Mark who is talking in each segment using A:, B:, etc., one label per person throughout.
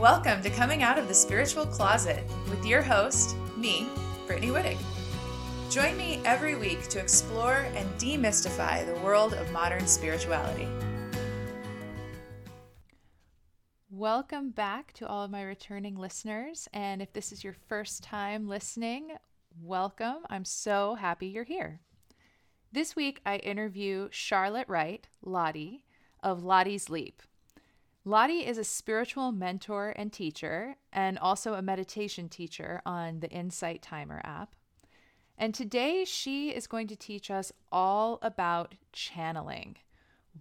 A: Welcome to Coming Out of the Spiritual Closet with your host, me, Brittany Wittig. Join me every week to explore and demystify the world of modern spirituality. Welcome back to all of my returning listeners. And if this is your first time listening, welcome. I'm so happy you're here. This week, I interview Charlotte Wright, Lottie, of Lottie's Leap. Lottie is a spiritual mentor and teacher, and also a meditation teacher on the Insight Timer app. And today, she is going to teach us all about channeling.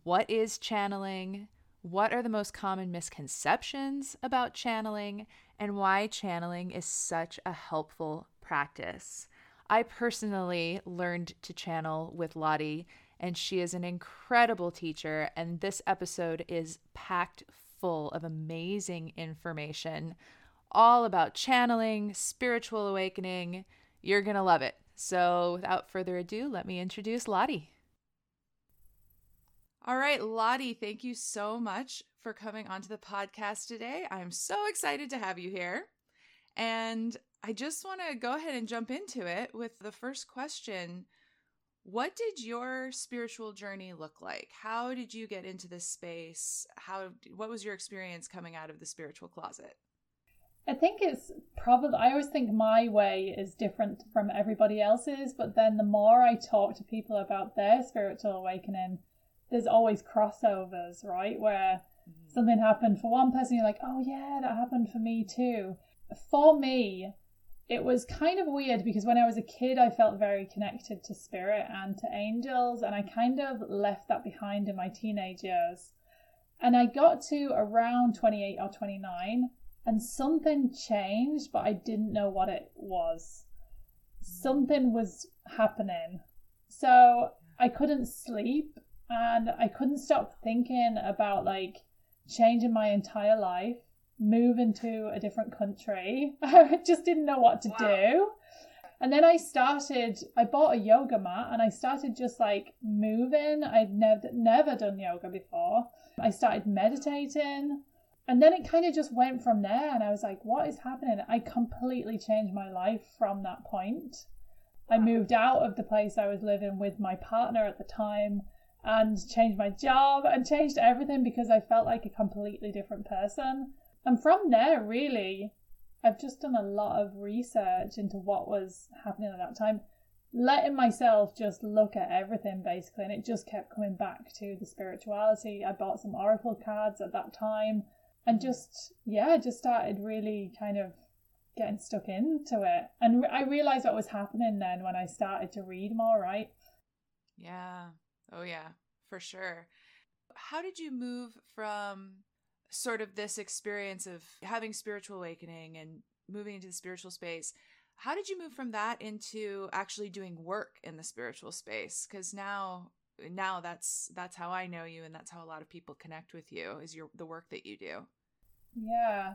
A: What is channeling? What are the most common misconceptions about channeling? And why channeling is such a helpful practice. I personally learned to channel with Lottie, and she is an incredible teacher. And this episode is packed full of amazing information all about channeling, spiritual awakening. You're going to love it. So, without further ado, let me introduce Lottie. All right, Lottie, thank you so much for coming onto the podcast today. I'm so excited to have you here. And I just want to go ahead and jump into it with the first question. What did your spiritual journey look like? How did you get into this space? How what was your experience coming out of the spiritual closet?
B: I think it's probably I always think my way is different from everybody else's, but then the more I talk to people about their spiritual awakening, there's always crossovers, right? Where mm-hmm. something happened for one person, you're like, oh yeah, that happened for me too. For me, it was kind of weird because when I was a kid, I felt very connected to spirit and to angels, and I kind of left that behind in my teenage years. And I got to around 28 or 29, and something changed, but I didn't know what it was. Something was happening. So I couldn't sleep, and I couldn't stop thinking about like changing my entire life move into a different country. I just didn't know what to wow. do. And then I started, I bought a yoga mat and I started just like moving. I'd never, never done yoga before. I started meditating. And then it kind of just went from there. And I was like, what is happening? I completely changed my life from that point. I moved out of the place I was living with my partner at the time and changed my job and changed everything because I felt like a completely different person. And from there, really, I've just done a lot of research into what was happening at that time, letting myself just look at everything basically. And it just kept coming back to the spirituality. I bought some oracle cards at that time and just, yeah, just started really kind of getting stuck into it. And I realized what was happening then when I started to read more, right?
A: Yeah. Oh, yeah, for sure. How did you move from sort of this experience of having spiritual awakening and moving into the spiritual space how did you move from that into actually doing work in the spiritual space? Because now now that's that's how i know you and that's how a lot of people connect with you is your the work that you do.
B: Yeah.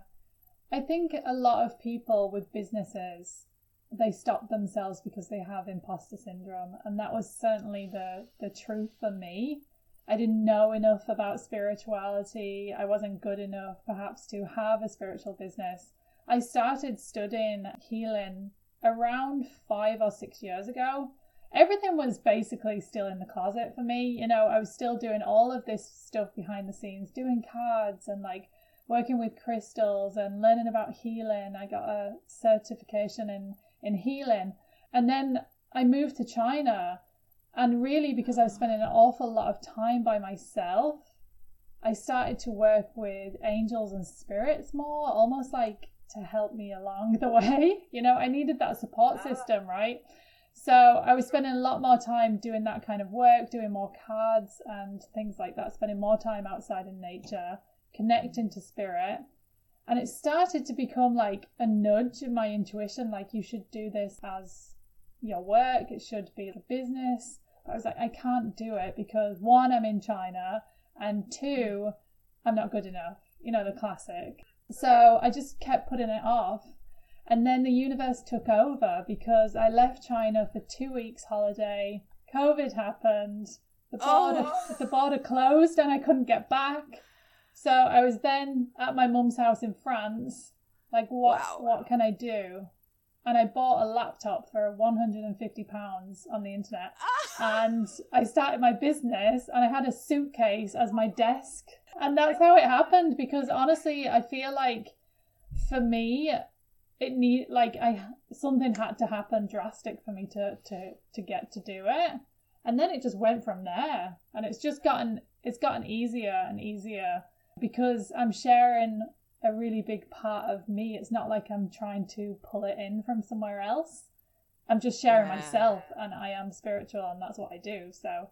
B: I think a lot of people with businesses they stop themselves because they have imposter syndrome and that was certainly the the truth for me I didn't know enough about spirituality. I wasn't good enough, perhaps, to have a spiritual business. I started studying healing around five or six years ago. Everything was basically still in the closet for me. You know, I was still doing all of this stuff behind the scenes, doing cards and like working with crystals and learning about healing. I got a certification in, in healing. And then I moved to China and really, because I was spending an awful lot of time by myself, I started to work with angels and spirits more, almost like to help me along the way. You know, I needed that support ah. system, right? So I was spending a lot more time doing that kind of work, doing more cards and things like that, spending more time outside in nature, connecting to spirit. And it started to become like a nudge in my intuition, like you should do this as your work, it should be a business. I was like, I can't do it because one, I'm in China, and two, I'm not good enough. You know, the classic. So I just kept putting it off. And then the universe took over because I left China for two weeks holiday. COVID happened. The border, oh. the border closed and I couldn't get back. So I was then at my mum's house in France. Like, what?
A: Wow.
B: What can I do? And I bought a laptop for 150 pounds on the internet. Ah. and I started my business, and I had a suitcase as my desk, and that's how it happened. Because honestly, I feel like for me, it need like I something had to happen drastic for me to to to get to do it, and then it just went from there, and it's just gotten it's gotten easier and easier because I'm sharing a really big part of me. It's not like I'm trying to pull it in from somewhere else. I'm just sharing
A: Yeah.
B: myself, and I am spiritual, and that's what I do. So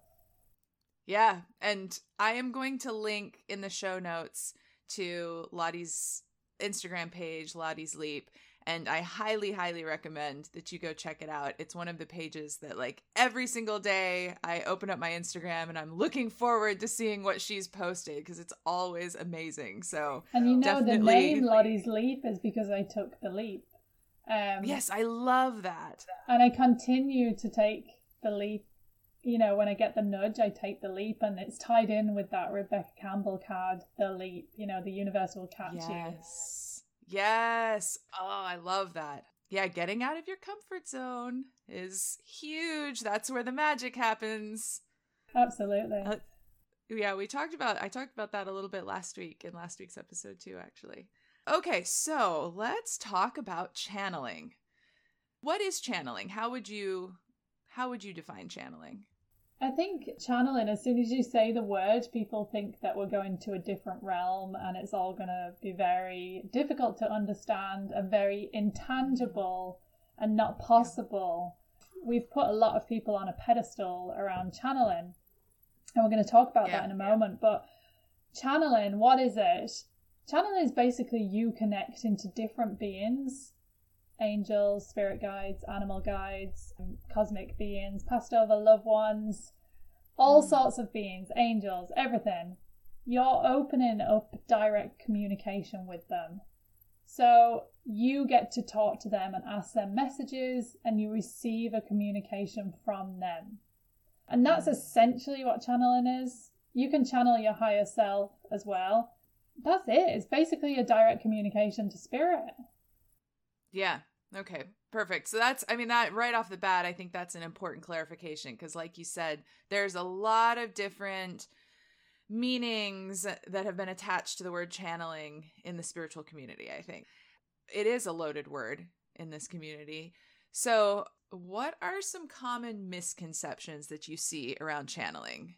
A: Yeah, and I am going to link in the show notes to Lottie's Instagram page, Lottie's Leap, and I highly, highly recommend that you go check it out. It's one of the pages that, like, every single day I open up my Instagram and I'm looking forward to seeing what she's posted because it's always amazing. So,
B: And you know the name Lottie's Leap is because I took the leap. Um,
A: yes, I love that.
B: And I continue to take the leap. You know, when I get the nudge, I take the leap, and it's tied in with that Rebecca Campbell card, the leap. You know, the universe will catch you.
A: Yes. Yes. Oh, I love that. Yeah, getting out of your comfort zone is huge. That's where the magic happens.
B: Absolutely.
A: Uh, Yeah, we talked about I talked about that a little bit last week in last week's episode too actually. Okay, so let's talk about channeling. What is channeling? How would you how would you define channeling?
B: I think channeling, as soon as you say the word, people think that we're going to a different realm and it's all going to be very difficult to understand and very intangible and not possible. We've put a lot of people on a pedestal around channeling, and we're going to talk about
A: Yeah,
B: that in a
A: yeah.
B: moment. But channeling, what is it? Channeling is basically you connecting to different beings angels, spirit guides, animal guides, um, cosmic beings, passed over loved ones, all
A: Mm.
B: sorts of beings, angels, everything. You're opening up direct communication with them. So you get to talk to them and ask them messages, and you receive a communication from them. And that's essentially what channeling is. You can channel your higher self as well. That's it. It's basically a direct communication to spirit.
A: Yeah. Okay. Perfect. So that's I mean that right off the bat I think that's an important clarification because like you said there's a lot of different meanings that have been attached to the word channeling in the spiritual community, I think. It is a loaded word in this community. So, what are some common misconceptions that you see around channeling?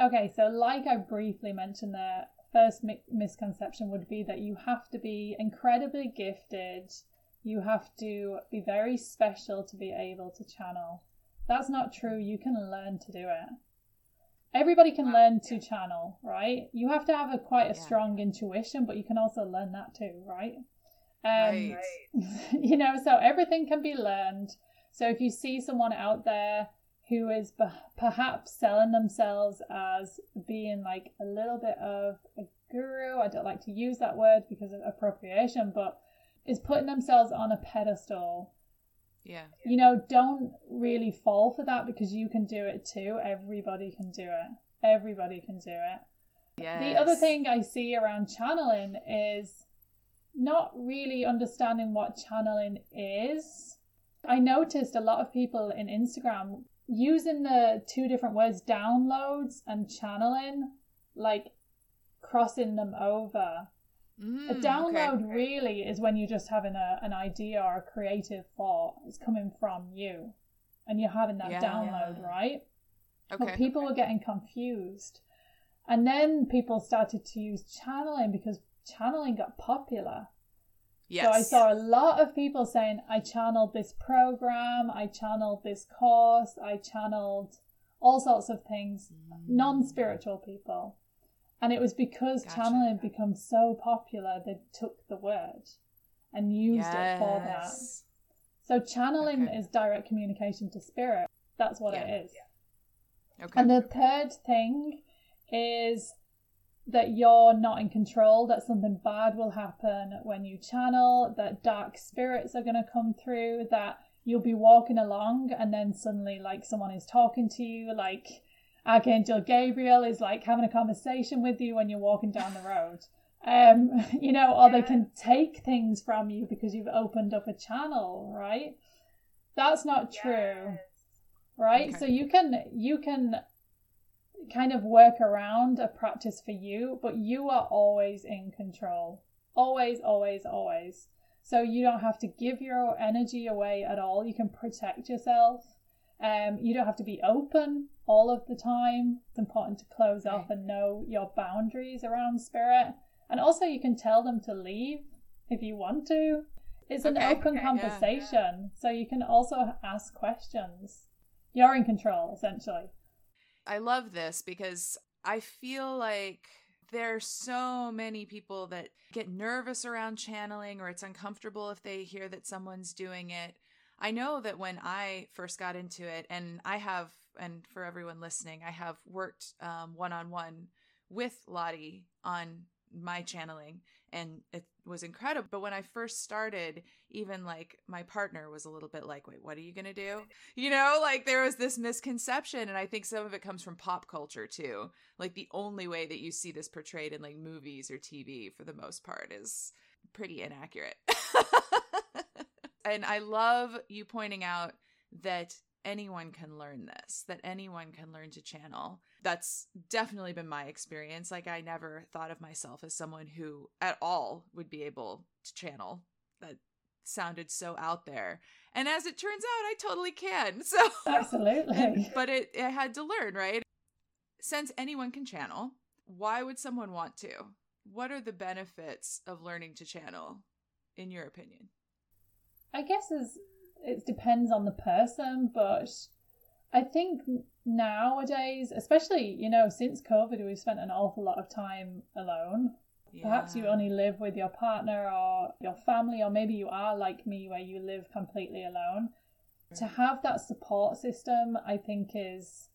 B: Okay, so like I briefly mentioned there, first mi- misconception would be that you have to be incredibly gifted. You have to be very special to be able to channel. That's not true. You can learn to do it. Everybody can learn to channel, right? You have to have a quite a
A: Yeah.
B: strong intuition, but you can also learn that too, right? Um,
A: Right.
B: you know, so everything can be learned. So if you see someone out there who is perhaps selling themselves as being like a little bit of a guru, I don't like to use that word because of appropriation, but is putting themselves on a pedestal.
A: Yeah.
B: You know, don't really fall for that because you can do it too. Everybody can do it. Everybody can do it.
A: Yes.
B: The other thing I see around channeling is not really understanding what channeling is. I noticed a lot of people in Instagram using the two different words downloads and channeling, like crossing them over.
A: Mm,
B: A download
A: okay.
B: really is when you're just having a, an idea or a creative thought. It's coming from you and you're having that
A: Yeah.
B: download, right?
A: Okay.
B: But people were getting confused. And then people started to use channeling because channeling got popular.
A: yes.
B: So I saw a lot of people saying, I channeled this program, I channeled this course, I channeled all sorts of things, non spiritual people. And it was because
A: Gotcha.
B: channeling become so popular, they took the word and used it for that. So channeling
A: Okay.
B: is direct communication to spirit. That's what
A: Yeah.
B: it is.
A: Okay.
B: And the third thing is that you're not in control, that something bad will happen when you channel, that dark spirits are going to come through, that you'll be walking along and then suddenly, like, someone is talking to you, like, Archangel Gabriel is like having a conversation with you when you're walking down the road. Um, you know, or they can take things from you because you've opened up a channel, right? That's not true. Right?
A: Okay.
B: So you can you can kind of work around a practice for you, but you are always in control. Always, always, always. So you don't have to give your energy away at all. You can protect yourself. Um, you don't have to be open all of the time. It's important to close off and know your boundaries around spirit. And also, you can tell them to leave if you want to. It's an open
A: okay, yeah,
B: conversation. So you can also ask questions. You're in control, essentially.
A: I love this because I feel like there's so many people that get nervous around channeling or it's uncomfortable if they hear that someone's doing it. I know that when I first got into it, and I have, and for everyone listening, I have worked one on one with Lottie on my channeling, and it was incredible. But when I first started, even like my partner was a little bit like, wait, what are you going to do? You know, like there was this misconception. And I think some of it comes from pop culture too. Like the only way that you see this portrayed in like movies or TV for the most part is pretty inaccurate. and I love you pointing out that anyone can learn this, that anyone can learn to channel. That's definitely been my experience. Like, I never thought of myself as someone who at all would be able to channel. That sounded so out there. And as it turns out, I totally can. So,
B: Absolutely.
A: but it, I had to learn, right? Since anyone can channel, why would someone want to? What are the benefits of learning to channel, in your opinion?
B: I guess it's, it depends on the person, but I think nowadays, especially, you know, since COVID, we've spent an awful lot of time alone. Perhaps you only live with your partner or your family, or maybe you are like me where you live completely alone. To have that support system, I think, is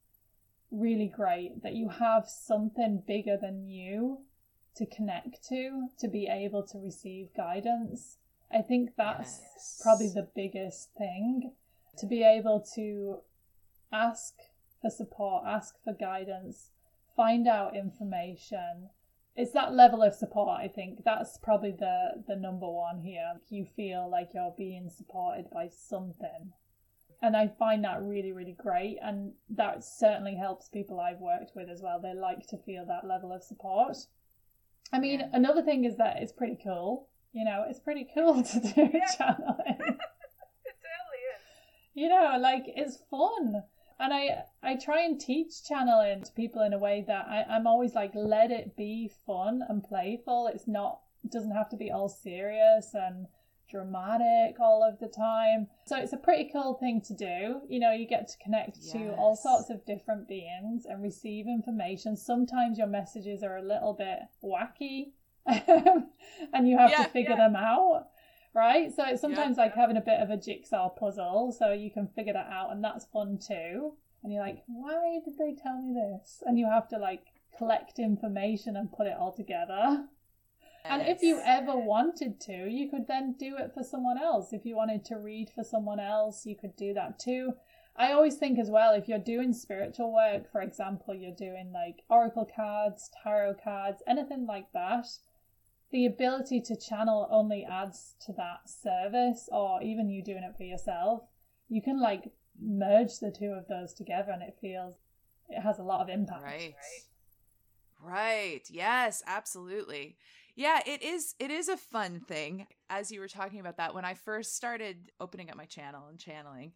B: really great that you have something bigger than you to connect to, to be able to receive guidance. I think that's
A: Yes.
B: probably the biggest thing to be able to ask for support, ask for guidance, find out information. It's that level of support, I think. That's probably the, the number one here. You feel like you're being supported by something. And I find that really, really great. And that certainly helps people I've worked with as well. They like to feel that level of support. I mean,
A: Yeah.
B: another thing is that it's pretty cool. You know, it's pretty cool to do channeling
C: It totally is.
B: you know like it's fun. And i i try and teach channeling to people in a way that I, i'm always like let it be fun and playful. It's not it doesn't have to be all serious and dramatic all of the time. So it's a pretty cool thing to do. You know you get to connect to all sorts of different beings and receive information. Sometimes your messages are a little bit wacky and you have
A: Yeah,
B: to figure
C: yeah.
B: them out right? So it's sometimes like having a bit of a jigsaw puzzle, so you can figure that out, and that's fun too. And you're like, why did they tell me this? And you have to like collect information and put it all together. And if you ever wanted to, you could then do it for someone else. If you wanted to read for someone else, you could do that too. I always think as well, if you're doing spiritual work, for example, you're doing like oracle cards, tarot cards, anything like that, the ability to channel only adds to that service, or even you doing it for yourself. You can like merge the two of those together, and it feels it has a lot of impact.
A: Right. Right. Yes, absolutely. Yeah, it is it is a fun thing. As you were talking about that when I first started opening up my channel and channeling,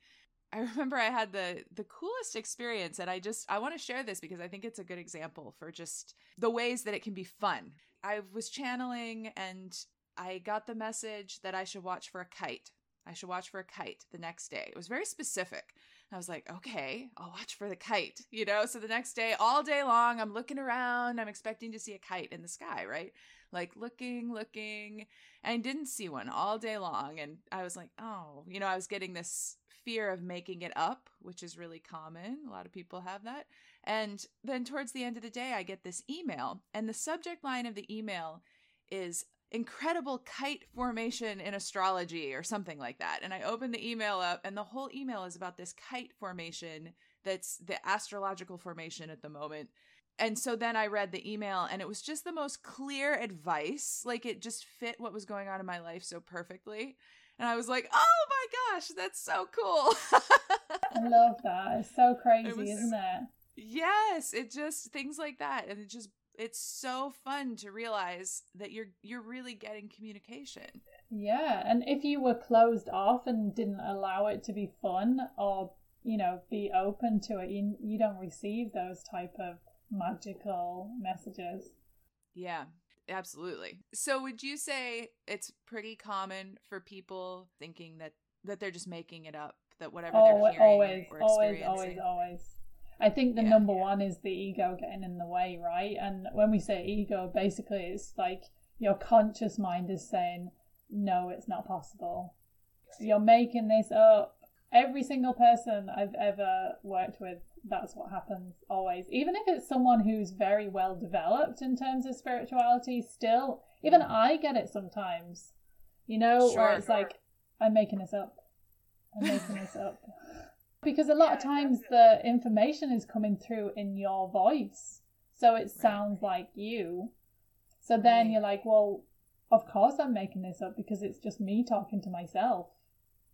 A: I remember I had the the coolest experience and I just I want to share this because I think it's a good example for just the ways that it can be fun. I was channeling and I got the message that I should watch for a kite. I should watch for a kite the next day. It was very specific. I was like, okay, I'll watch for the kite, you know? So the next day, all day long, I'm looking around. I'm expecting to see a kite in the sky, right? Like looking, looking, and I didn't see one all day long. And I was like, oh, you know, I was getting this fear of making it up, which is really common. A lot of people have that. And then towards the end of the day, I get this email, and the subject line of the email is incredible kite formation in astrology or something like that. And I open the email up, and the whole email is about this kite formation that's the astrological formation at the moment. And so then I read the email and it was just the most clear advice. Like it just fit what was going on in my life so perfectly. And I was like, oh my gosh, that's so cool.
B: I love that. It's so crazy,
A: It was-
B: isn't it?
A: Yes, it just things like that. And it just it's so fun to realize that you're you're really getting communication.
B: Yeah, and if you were closed off and didn't allow it to be fun or you know be open to it, you you don't receive those type of magical messages.
A: Yeah, absolutely. So would you say it's pretty common for people thinking that that they're just making it up, that whatever
B: Oh,
A: they're hearing
B: always,
A: or
B: always, always,
A: experiencing?
B: always. I think the
A: Yeah.
B: number one is the ego getting in the way, right? And when we say ego, basically it's like your conscious mind is saying, no, it's not possible. You're making this up. Every single person I've ever worked with, that's what happens always. Even if it's someone who's very well developed in terms of spirituality, still, even mm. I get it sometimes. You know, where
A: Sure.
B: it's like, I'm making this up. I'm making this up. Because a lot of
C: Yeah,
B: times the information is coming through in your voice. So it sounds like you. So then
A: Right.
B: you're like, well, of course I'm making this up because it's just me talking to myself.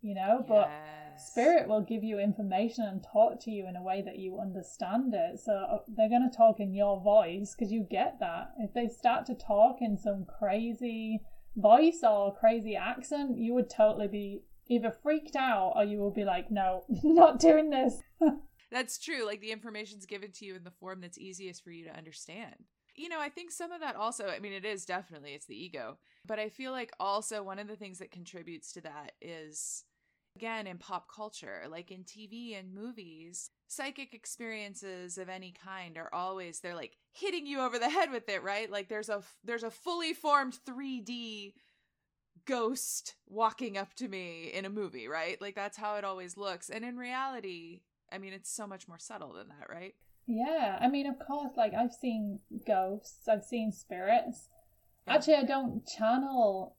B: You know? But
A: Yes.
B: spirit will give you information and talk to you in a way that you understand it. So uh, they're going to talk in your voice because you get that. If they start to talk in some crazy voice or crazy accent, you would totally be either freaked out or you will be like, no, not doing this.
A: That's true. Like the information's given to you in the form that's easiest for you to understand. You know, I think some of that also, I mean, it is definitely, it's the ego. But I feel like also one of the things that contributes to that is, again, in pop culture, like in TV and movies, psychic experiences of any kind are always, they're like hitting you over the head with it, right? Like there's a, there's a fully formed 3D ghost walking up to me in a movie, right? Like that's how it always looks. And in reality, I mean, it's so much more subtle than that, right?
B: Yeah, I mean, of course, like I've seen ghosts, I've seen spirits.
A: Yeah.
B: Actually, I don't channel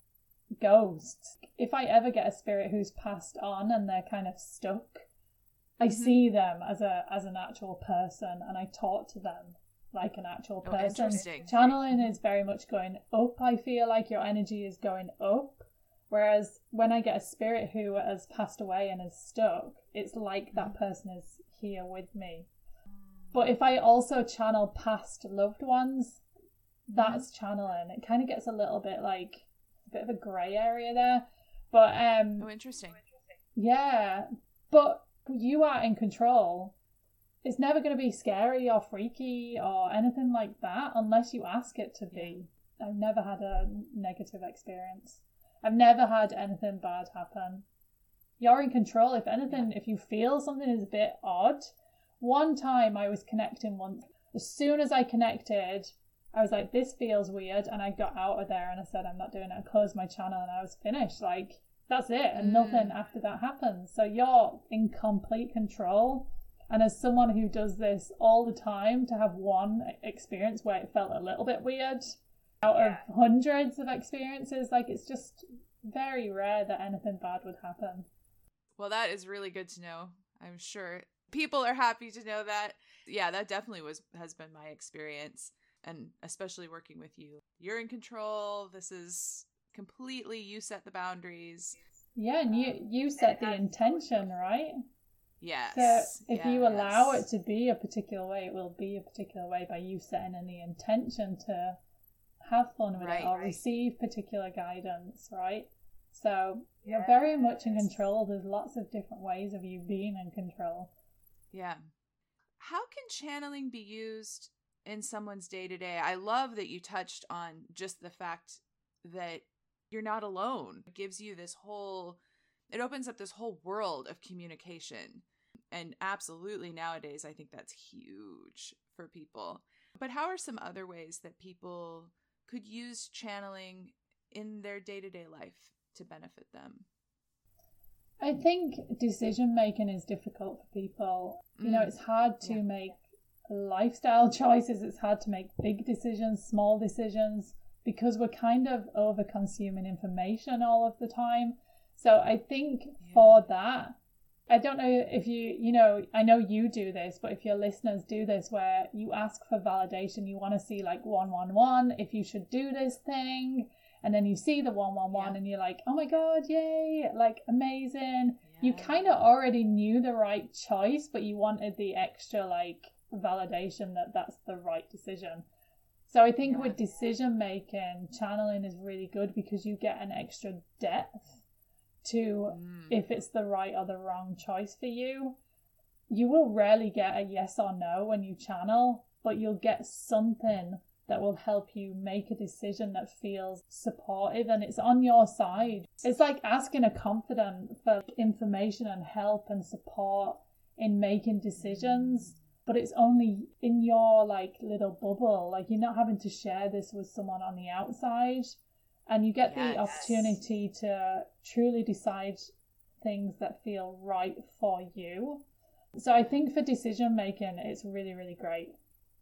B: ghosts. If I ever get a spirit who's passed on and they're kind of stuck, I
A: Mhm.
B: see them as a as an actual person and I talk to them like an actual
A: Oh,
B: person.
A: interesting.
B: Channeling is very much going up. I feel like your energy is going up. Whereas when I get a spirit who has passed away and is stuck, it's like that mm. person is here with me. Mm. But if I also channel past loved ones, that's mm. channeling. It kind of gets a little bit like a bit of a grey area there. But um
A: Oh, interesting.
B: yeah, but you are in control. It's never going to be scary or freaky or anything like that unless you ask it to be. I've never had a negative experience. I've never had anything bad happen. You're in control. If anything, if you feel something is a bit odd, one time I was connecting once. As soon as I connected, I was like, this feels weird. And I got out of there and I said, I'm not doing it. I closed my channel and I was finished. Like, that's it. And
A: Mm.
B: nothing after that happens. So you're in complete control. And as someone who does this all the time, to have one experience where it felt a little bit weird out
C: Yeah.
B: of hundreds of experiences, like it's just very rare that anything bad would happen.
A: Well, that is really good to know. I'm sure people are happy to know that. Yeah, that definitely was has been my experience and especially working with you. You're in control. This is completely you set the boundaries.
B: Yeah, and you um, you set the intention, right?
A: Yes.
B: So if you allow it to be a particular way, it will be a particular way by you setting in the intention to have fun with
A: Right,
B: it or
A: right.
B: receive particular guidance, right? So you're very much in control. There's lots of different ways of you being in control.
A: Yeah. How can channeling be used in someone's day to day? I love that you touched on just the fact that you're not alone. It gives you this whole, it opens up this whole world of communication. And absolutely nowadays, I think that's huge for people. But how are some other ways that people could use channeling in their day to day life to benefit them?
B: I think decision making is difficult for people. You know,
A: Mm,
B: it's hard to
A: yeah.
B: make lifestyle choices, it's hard to make big decisions, small decisions, because we're kind of over consuming information all of the time. So I think
A: Yeah.
B: for that, I don't know if you, you know, I know you do this, but if your listeners do this where you ask for validation, you want to see like 111 if you should do this thing. And then you see the 111
A: Yeah.
B: and you're like, oh my God, yay, like amazing. You kind of already knew the right choice, but you wanted the extra like validation that that's the right decision. So I think with decision making, channeling is really good because you get an extra depth to
A: Mm.
B: if it's the right or the wrong choice for you. You will rarely get a yes or no when you channel, but you'll get something that will help you make a decision that feels supportive and it's on your side. It's like asking a confidant for information and help and support in making decisions, but it's only in your like little bubble. Like you're not having to share this with someone on the outside and you get the opportunity to truly decide things that feel right for you. So I think for decision making, it's really, really great.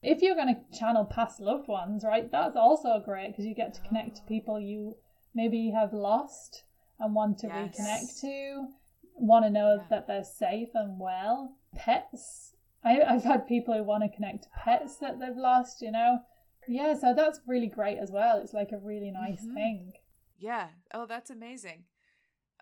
B: If you're going to channel past loved ones, right, that's also great because you get to connect to oh. people you maybe have lost and want to
A: Yes.
B: reconnect to, want to know
A: Yeah.
B: that they're safe and well. Pets. I, I've had people who want to connect to pets that they've lost, you know. Yeah, so that's really great as well. It's like a really nice
A: Mhm.
B: thing.
A: Yeah. Oh, that's amazing.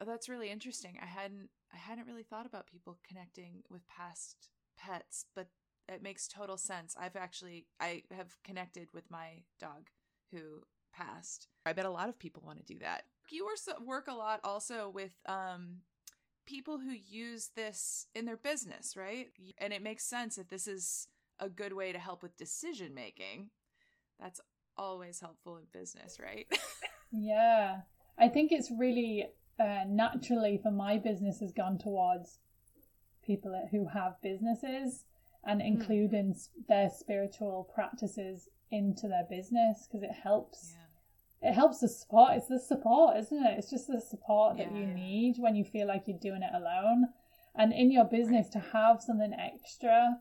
A: Oh, that's really interesting. I hadn't I hadn't really thought about people connecting with past pets, but it makes total sense. I've actually I have connected with my dog who passed. I bet a lot of people want to do that. You work a lot also with um people who use this in their business, right? And it makes sense if this is a good way to help with decision making. That's always helpful in business, right?
B: Yeah, I think it's really uh, naturally for my business has gone towards people who have businesses and including s their spiritual practices into their business because it helps. It helps the support. It's the support, isn't it? It's just the support that you need when you feel like you're doing it alone. And in your business, to have something extra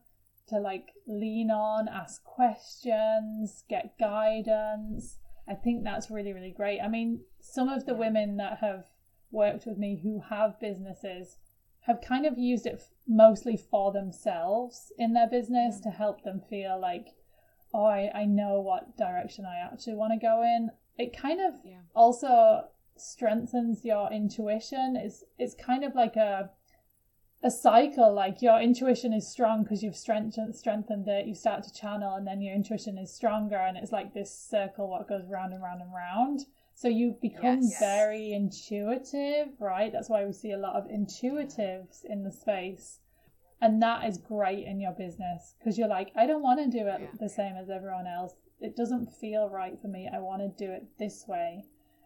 B: to like lean on, ask questions, get guidance, I think that's really, really great. I mean, some of the women that have worked with me who have businesses have kind of used it f- mostly for themselves in their business mm. to help them feel like, oh, I, I know what direction I actually want to go in. It kind of
A: Yeah.
B: also strengthens your intuition. It's it's kind of like a a cycle. Like your intuition is strong because you've strengthened strengthened it. You start to channel, and then your intuition is stronger, and it's like this circle what goes round and round and round. So you become
A: Yes.
B: very intuitive, right? That's why we see a lot of intuitives in the space. And that is great in your business because you're like, I don't want to do it
A: Yeah.
B: the same as everyone else. It doesn't feel right for me. I want to do it this way.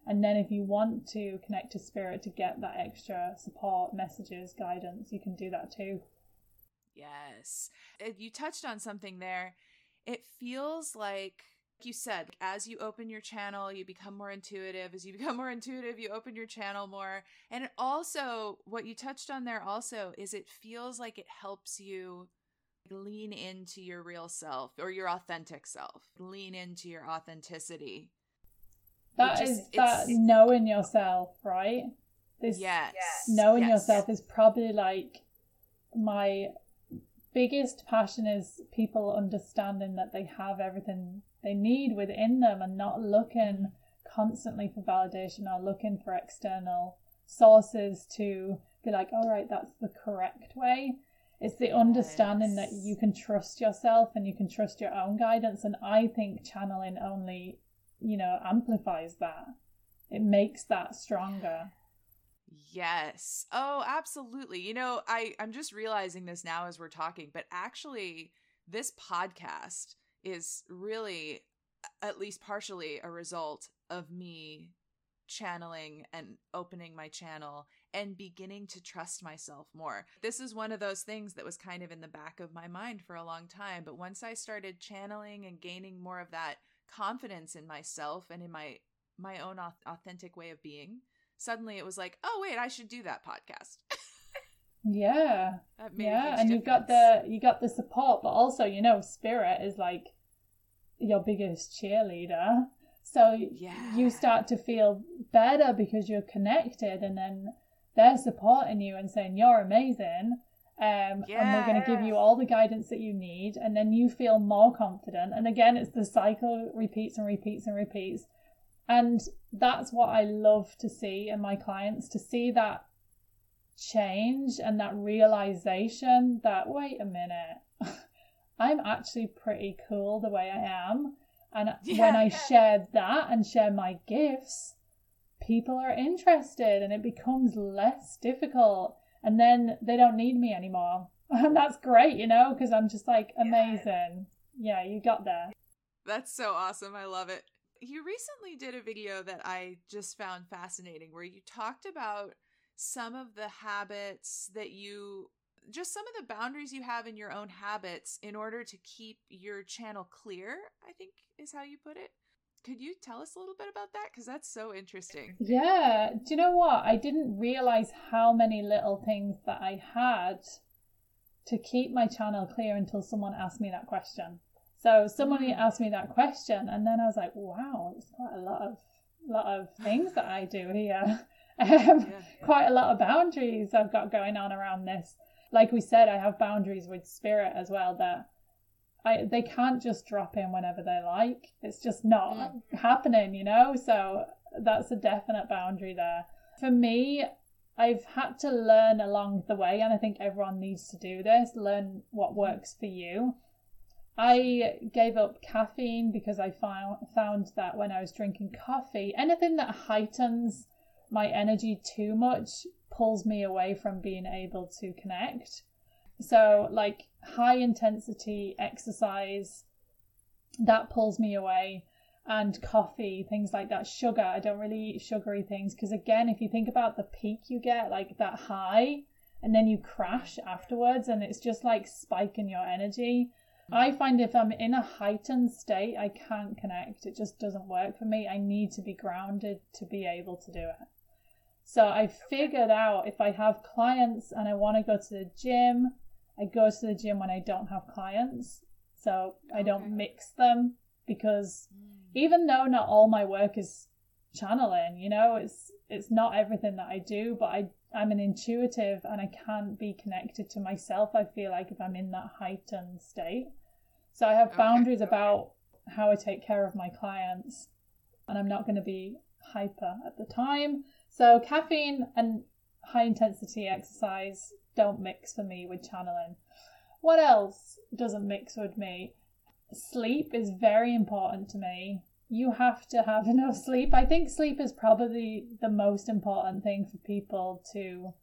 B: And then if you want to connect to spirit to get that extra support, messages, guidance, you can do that too.
A: Yes. You touched on something there. It feels like like you said, as you open your channel, you become more intuitive. As you become more intuitive, you open your channel more. And it also, what you touched on there also is it feels like it helps you lean into your real self or your authentic self. Lean into your authenticity.
B: That
A: just-
B: is that knowing yourself, right? This
A: Yes.
C: Yes.
B: knowing
A: Yes.
B: yourself is probably like my biggest passion is people understanding that they have everything they need within them and not looking constantly for validation or looking for external sources to be like all right that's the correct way it's the understanding that you can trust yourself and you can trust your own guidance and i think channeling only you know amplifies that it makes that stronger
A: Yes. Oh, absolutely. You know, I I'm just realizing this now as we're talking, but actually this podcast is really at least partially a result of me channeling and opening my channel and beginning to trust myself more. This is one of those things that was kind of in the back of my mind for a long time, but once I started channeling and gaining more of that confidence in myself and in my my own authentic way of being, suddenly it was like, oh wait, I should do that podcast.
B: yeah
A: that
B: yeah and you've got the you got the support but also you know spirit is like your biggest cheerleader so
A: Yeah.
B: you start to feel better because you're connected and then they're supporting you and saying you're amazing. Um, and we're going to give you all the guidance that you need, and then you feel more confident. And again, it's the cycle repeats and repeats and repeats. And that's what I love to see in my clients to see that change and that realization that, wait a minute, I'm actually pretty cool the way I am. And yeah, when I share that and share my gifts, people are interested and it becomes less difficult. And then they don't need me anymore. And that's great, you know, because I'm just like, amazing. Yeah. yeah, you got there.
A: That's so awesome. I love it. You recently did a video that I just found fascinating where you talked about some of the habits that you just some of the boundaries you have in your own habits in order to keep your channel clear, I think is how you put it. Could you tell us a little bit about that? Because that's so interesting.
B: Yeah. Do you know what? I didn't realize how many little things that I had to keep my channel clear until someone asked me that question. So somebody mm. asked me that question, and then I was like, "Wow, it's quite a lot of lot of things that I do here. um, yeah, yeah. Quite a lot of boundaries I've got going on around this." like we said, I have boundaries with spirit as well that I they can't just drop in whenever they like. It's just not mm. happening, you know? So that's a definite boundary there. For me, I've had to learn along the way, and I think everyone needs to do this learn what works for you. I gave up caffeine because I found found that when I was drinking coffee, anything that heightens my energy too much pulls me away from being able to connect. So, like high intensity exercise, that pulls me away. And coffee, things like that. Sugar, I don't really eat sugary things because, again, if you think about the peak you get, like that high, and then you crash afterwards, and it's just like spiking your energy. I find if I'm in a heightened state, I can't connect. It just doesn't work for me. I need to be grounded to be able to do it. So I figured out if I have clients and I want to go to the gym, I go to the gym when I don't have clients. So I don't mix them because mm. even though not all my work is channeling, you know, it's it's not everything that I do, but I I'm an intuitive and I can't be connected to myself. I feel like if I'm in that heightened state. So I have boundaries okay. about how I take care of my clients and I'm not going to be hyper at the time so caffeine and high intensity exercise don't mix for me with channeling. What else doesn't mix with me? Sleep is very important to me. You have to have enough sleep. I think sleep is probably the most important thing for people to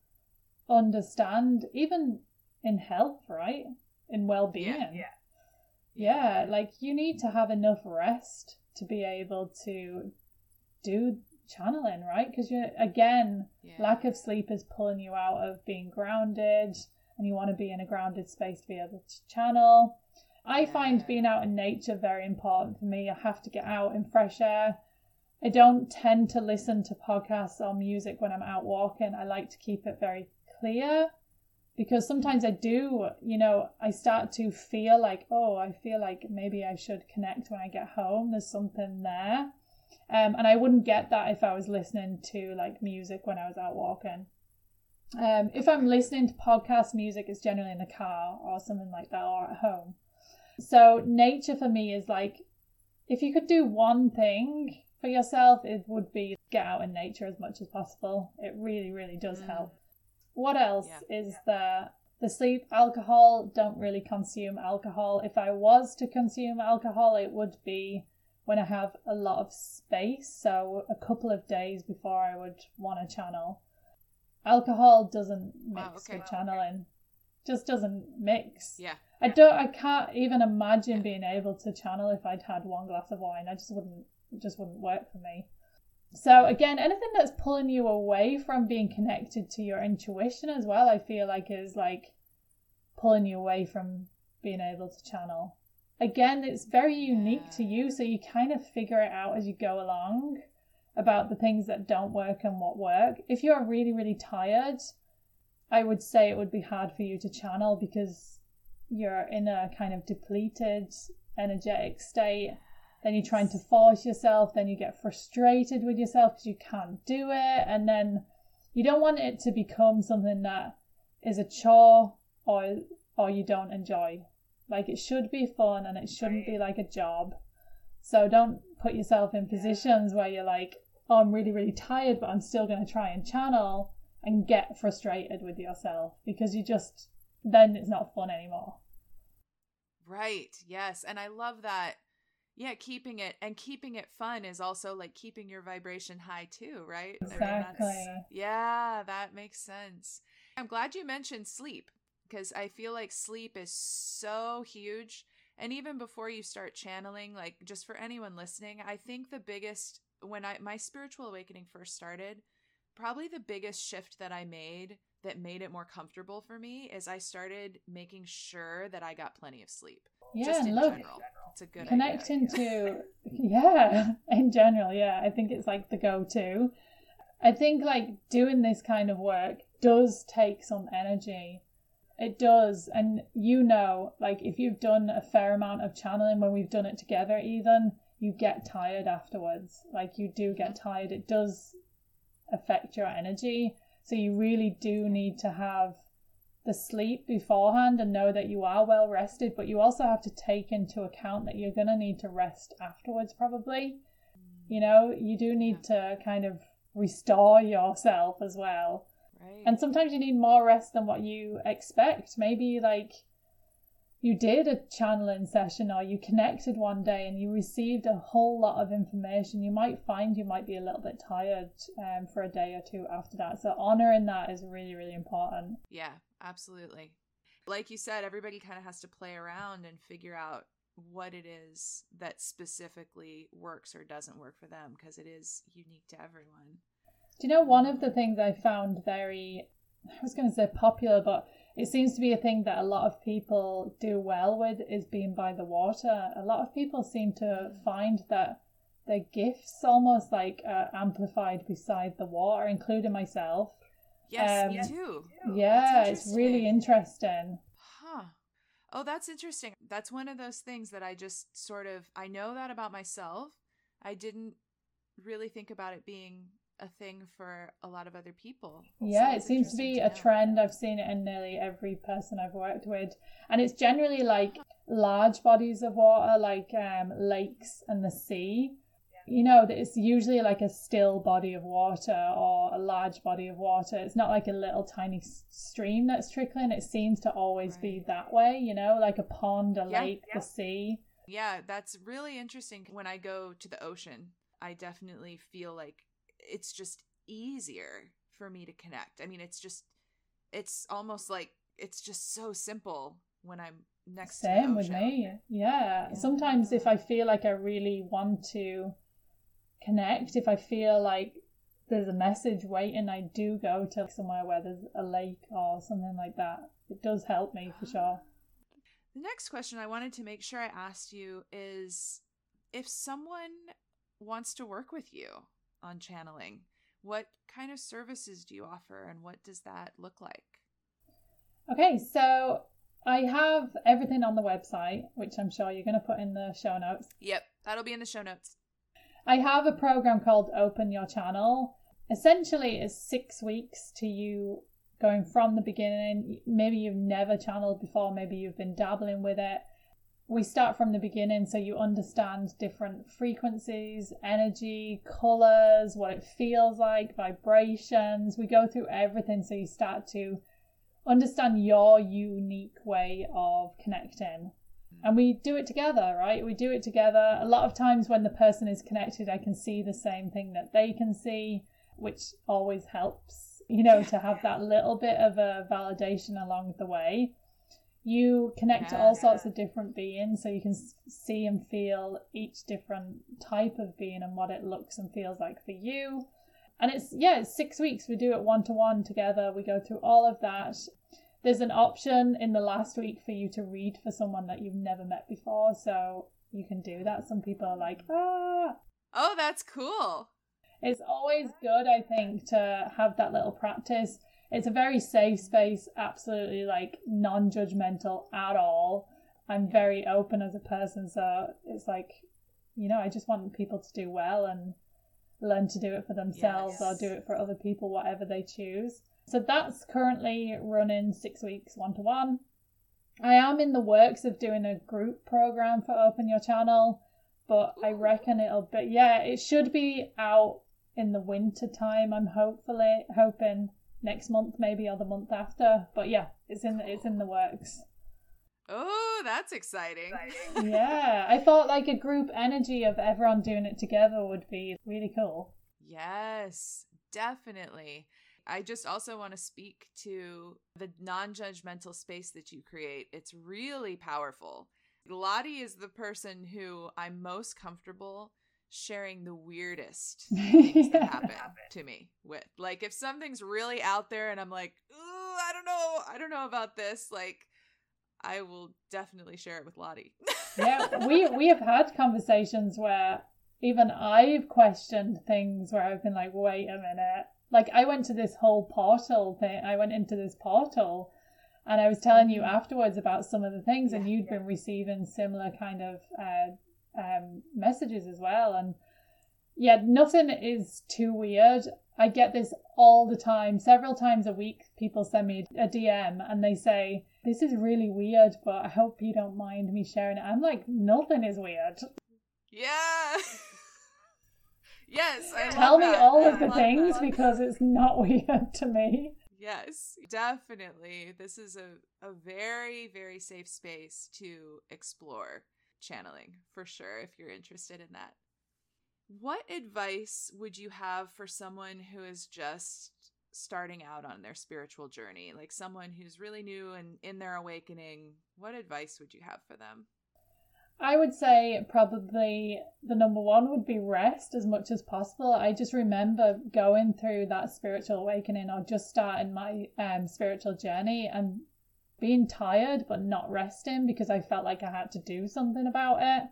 B: understand, even in health, right? In well being.
A: Yeah, yeah.
B: Yeah, like you need to have enough rest to be able to do channeling, right? Because you're again, yeah. lack of sleep is pulling you out of being grounded, and you want to be in a grounded space to be able to channel. I yeah. find being out in nature very important for me. I have to get out in fresh air. I don't tend to listen to podcasts or music when I'm out walking. I like to keep it very clear because sometimes I do, you know, I start to feel like, oh, I feel like maybe I should connect when I get home. There's something there. Um, and I wouldn't get that if I was listening to like music when I was out walking. Um, if I'm listening to podcast music, it's generally in the car or something like that or at home. So nature for me is like, if you could do one thing for yourself, it would be get out in nature as much as possible. It really, really does mm. help. What else yeah. is there? The sleep, alcohol, don't really consume alcohol. If I was to consume alcohol, it would be when I have a lot of space, so a couple of days before I would want to channel. Alcohol doesn't oh, mix oh, okay. with channeling. Just doesn't mix.
A: Yeah.
B: I don't I can't even imagine yeah. being able to channel if I'd had one glass of wine. I just wouldn't it just wouldn't work for me. So again, anything that's pulling you away from being connected to your intuition as well, I feel like is like pulling you away from being able to channel again, it's very unique yeah. to you, so you kind of figure it out as you go along about the things that don't work and what work. If you're really, really tired, I would say it would be hard for you to channel because you're in a kind of depleted, energetic state. Then you're trying to force yourself, then you get frustrated with yourself because you can't do it, and then you don't want it to become something that is a chore or or you don't enjoy. Like it should be fun and it shouldn't be like a job. So don't put yourself in positions where you're like, oh, I'm really, really tired, but I'm still going to try and channel and get frustrated with yourself because you just, then it's not fun anymore.
A: Right. Yes. And I love that. Yeah, keeping it and keeping it fun is also like keeping your vibration high too, right?
B: Exactly.
A: I mean, yeah, that makes sense. I'm glad you mentioned sleep because I feel like sleep is so huge. And even before you start channeling, like just for anyone listening, I think the biggest when I my spiritual awakening first started, probably the biggest shift that I made that made it more comfortable for me is I started making sure that I got plenty of sleep.
B: Yeah,
A: just in
B: look,
A: general. It's a good
B: connecting
A: idea.
B: to yeah, in general, yeah. I think it's like the go-to. I think like doing this kind of work does take some energy. It does, and you know, like if you've done a fair amount of channeling when we've done it together, even you get tired afterwards. Like you do get tired. It does affect your energy. So you really do need to have the sleep beforehand and know that you are well rested, but you also have to take into account that you're going to need to rest afterwards, probably. You know, you do need to kind of restore yourself as well.
A: Right.
B: And sometimes you need more rest than what you expect. Maybe like you did a channeling session or you connected one day and you received a whole lot of information. You might find you might be a little bit tired um, for a day or two after that. So honoring that is really, really important.
A: Yeah, absolutely. Like you said, everybody kind of has to play around and figure out what it is that specifically works or doesn't work for them because it is unique to everyone.
B: Do you know one of the things I found very, I was going to say popular, but it seems to be a thing that a lot of people do well with is being by the water. A lot of people seem to find that their gifts almost like uh, amplified beside the water, including myself.
A: Yes,
B: Um,
A: me too.
B: Yeah, it's really interesting.
A: Huh. Oh, that's interesting. That's one of those things that I just sort of I know that about myself. I didn't really think about it being a thing for a lot of other people. So
B: Yeah, it seems to be
A: interesting
B: a trend. I've seen it in nearly every person I've worked with. And it's generally like large bodies of water, like um, lakes and the sea. You know, that it's usually like a still body of water or a large body of water. It's not like a little tiny stream that's trickling. It seems to always be that way, you know, like a pond, a
A: Yeah,
B: lake, the sea.
A: Yeah, that's really interesting. When I go to the ocean, I definitely feel like it's just easier for me to connect. I mean, it's just it's almost like it's just so simple when I'm next
B: Same with me. Yeah. Sometimes if I feel like I really want to connect, if I feel like there's a message waiting, I do go to somewhere where there's a lake or something like that. It does help me for sure.
A: The next question I wanted to make sure I asked you is if someone wants to work with you on channeling, what kind of services do you offer and what does that look like?
B: Okay, so I have everything on the website, which I'm sure you're going to put in the show notes.
A: Yep, that'll be in the show notes.
B: I have a program called Open Your Channel. Essentially, it's six weeks to you going from the beginning. Maybe you've never channeled before, maybe you've been dabbling with it. We start from the beginning so you understand different frequencies, energy, colors, what it feels like, vibrations. We go through everything so you start to understand your unique way of connecting. And we do it together right? We do it together. A lot of times when the person is connected i can see the same thing that they can see which always helps you know to have that little bit of a validation along the way you connect to all
A: Yeah.
B: sorts of different beings so you can see and feel each different type of being and what it looks and feels like for you. And it's yeah it's six weeks. We do it one to one together. We go through all of that. There's an option in the last week for you to read for someone that you've never met before so you can do that. Some people are like ah.
A: Oh, that's cool.
B: it's always good i think to have that little practice it's a very safe space absolutely like non-judgmental at all i'm very open as a person so it's like you know i just want people to do well and learn to do it for themselves or
A: Yes.
B: do it for other people, whatever they choose. So that's currently running six weeks one to one. I am in the works of doing a group program for Open Your Channel, but I reckon it'll be yeah, it should be out in the winter time. I'm hopefully hoping next month maybe or the month after. But yeah, it's in it's in the works.
A: Oh, that's exciting.
C: Exciting.
B: Yeah, I thought like a group energy of everyone doing it together would be really cool.
A: Yes, definitely. I just also want to speak to the non judgmental space that you create. It's really powerful. Lottie is the person who I'm most comfortable sharing the weirdest things that happen to me with. Like, if something's really out there and I'm like, ooh, I don't know, I don't know about this, like, I will definitely share it with Lottie.
B: yeah, we we have had conversations where even I've questioned things where I've been like, wait a minute. Like I went to this whole portal thing. I went into this portal, and I was telling you afterwards about some of the things, and
A: Yeah,
B: you'd been receiving similar kind of uh, um, messages as well. And yeah, nothing is too weird. I get this all the time. Several times a week, people send me a DM and they say, This is really weird, but I hope you don't mind me sharing it. I'm like, Nothing is weird.
A: yeah. yes. I
B: Tell me
A: that.
B: all of the things
A: that.
B: because it's not weird to me.
A: Yes, definitely. This is a, a very, very safe space to explore channeling for sure if you're interested in that. What advice would you have for someone who is just starting out on their spiritual journey? Like someone who's really new and in their awakening, what advice would you have for them?
B: I would say probably the number one would be rest as much as possible. I just remember going through that spiritual awakening or just starting my um, spiritual journey and being tired but not resting because I felt like I had to do something about it.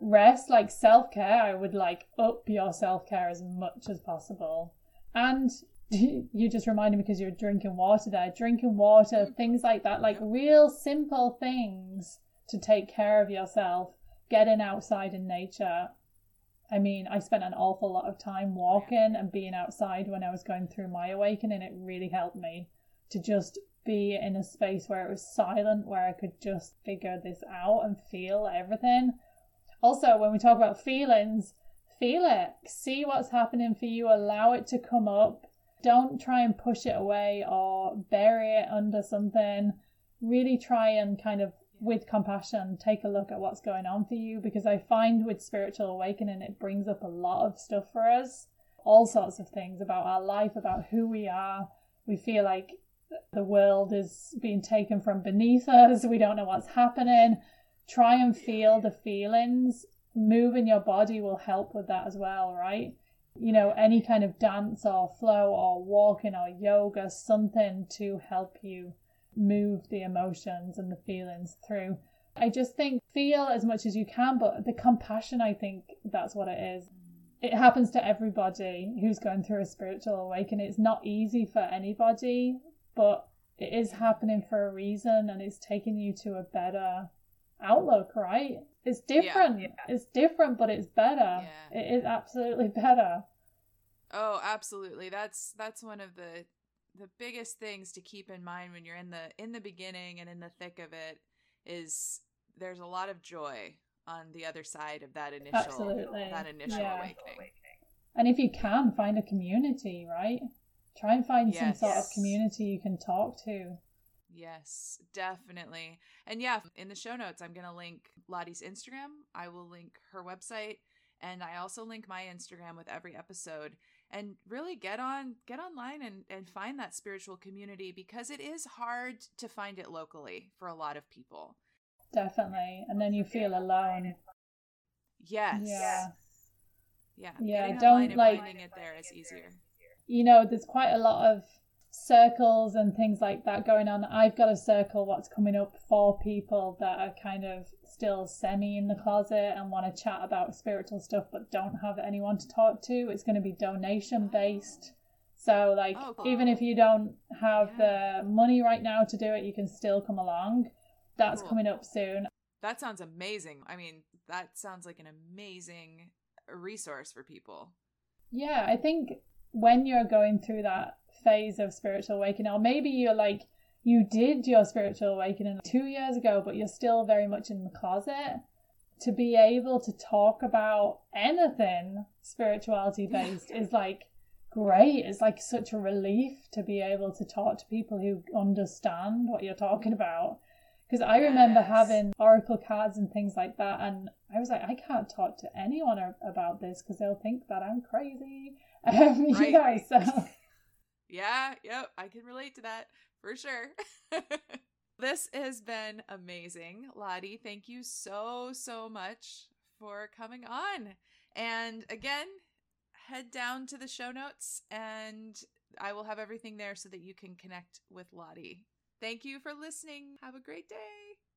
B: Rest, like self care, I would like up your self care as much as possible. And you just reminded me because you're drinking water there, drinking water, things like that, like real simple things to take care of yourself, getting outside in nature. I mean, I spent an awful lot of time walking and being outside when I was going through my awakening. It really helped me to just be in a space where it was silent, where I could just figure this out and feel everything. Also, when we talk about feelings, feel it. See what's happening for you, allow it to come up. Don't try and push it away or bury it under something. Really try and kind of with compassion take a look at what's going on for you because I find with spiritual awakening it brings up a lot of stuff for us all sorts of things about our life about who we are we feel like the world is being taken from beneath us we don't know what's happening try and feel the feelings moving your body will help with that as well right you know any kind of dance or flow or walking or yoga something to help you move the emotions and the feelings through. I just think feel as much as you can, but the compassion, I think that's what it is. It happens to everybody who's going through a spiritual awakening. It's not easy for anybody, but it is happening for a reason and it's taking you to a better outlook, right? It's different.
C: Yeah.
B: It's different, but it's better.
A: Yeah.
B: It is absolutely better.
A: Oh, absolutely. That's that's one of the the biggest things to keep in mind when you're in the in the beginning and in the thick of it is there's a lot of joy on the other side of that initial
B: Absolutely.
A: that initial awakening.
B: And if you can, find a community, right? Try and find some sort of community you can talk to.
A: Yes, definitely. And yeah, in the show notes, I'm going to link Lottie's Instagram. I will link her website, and I also link my Instagram with every episode. And really get on, get online and and find that spiritual community because it is hard to find it locally for a lot of people.
B: Definitely. And then you feel alone.
A: Yes.
B: Yeah.
A: Yeah.
B: Yeah,
A: Getting
B: don't, like-
A: finding it there is easier.
B: You know, there's quite a lot of circles and things like that going on. I've got a circle what's coming up for people that are kind of still semi in the closet and want to chat about spiritual stuff but don't have anyone to talk to. It's going to be donation based. So, like,
A: Oh, cool.
B: even if you don't have
A: Yeah.
B: the money right now to do it, you can still come along. That's
A: Cool.
B: coming up soon.
A: That sounds amazing. I mean, that sounds like an amazing resource for people.
B: Yeah, I think when you're going through that phase of spiritual awakening, or maybe you're like, you did your spiritual awakening two years ago, but you're still very much in the closet, to be able to talk about anything spirituality based is like great. It's like such a relief to be able to talk to people who understand what you're talking about. Because I yes. remember having oracle cards and things like that, and I was like, I can't talk to anyone about this because they'll think that I'm crazy. Um, right. Yeah, so.
A: yeah, yep, I can relate to that for sure. this has been amazing. Lottie, thank you so, so much for coming on. And again, head down to the show notes and I will have everything there so that you can connect with Lottie. Thank you for listening. Have a great day.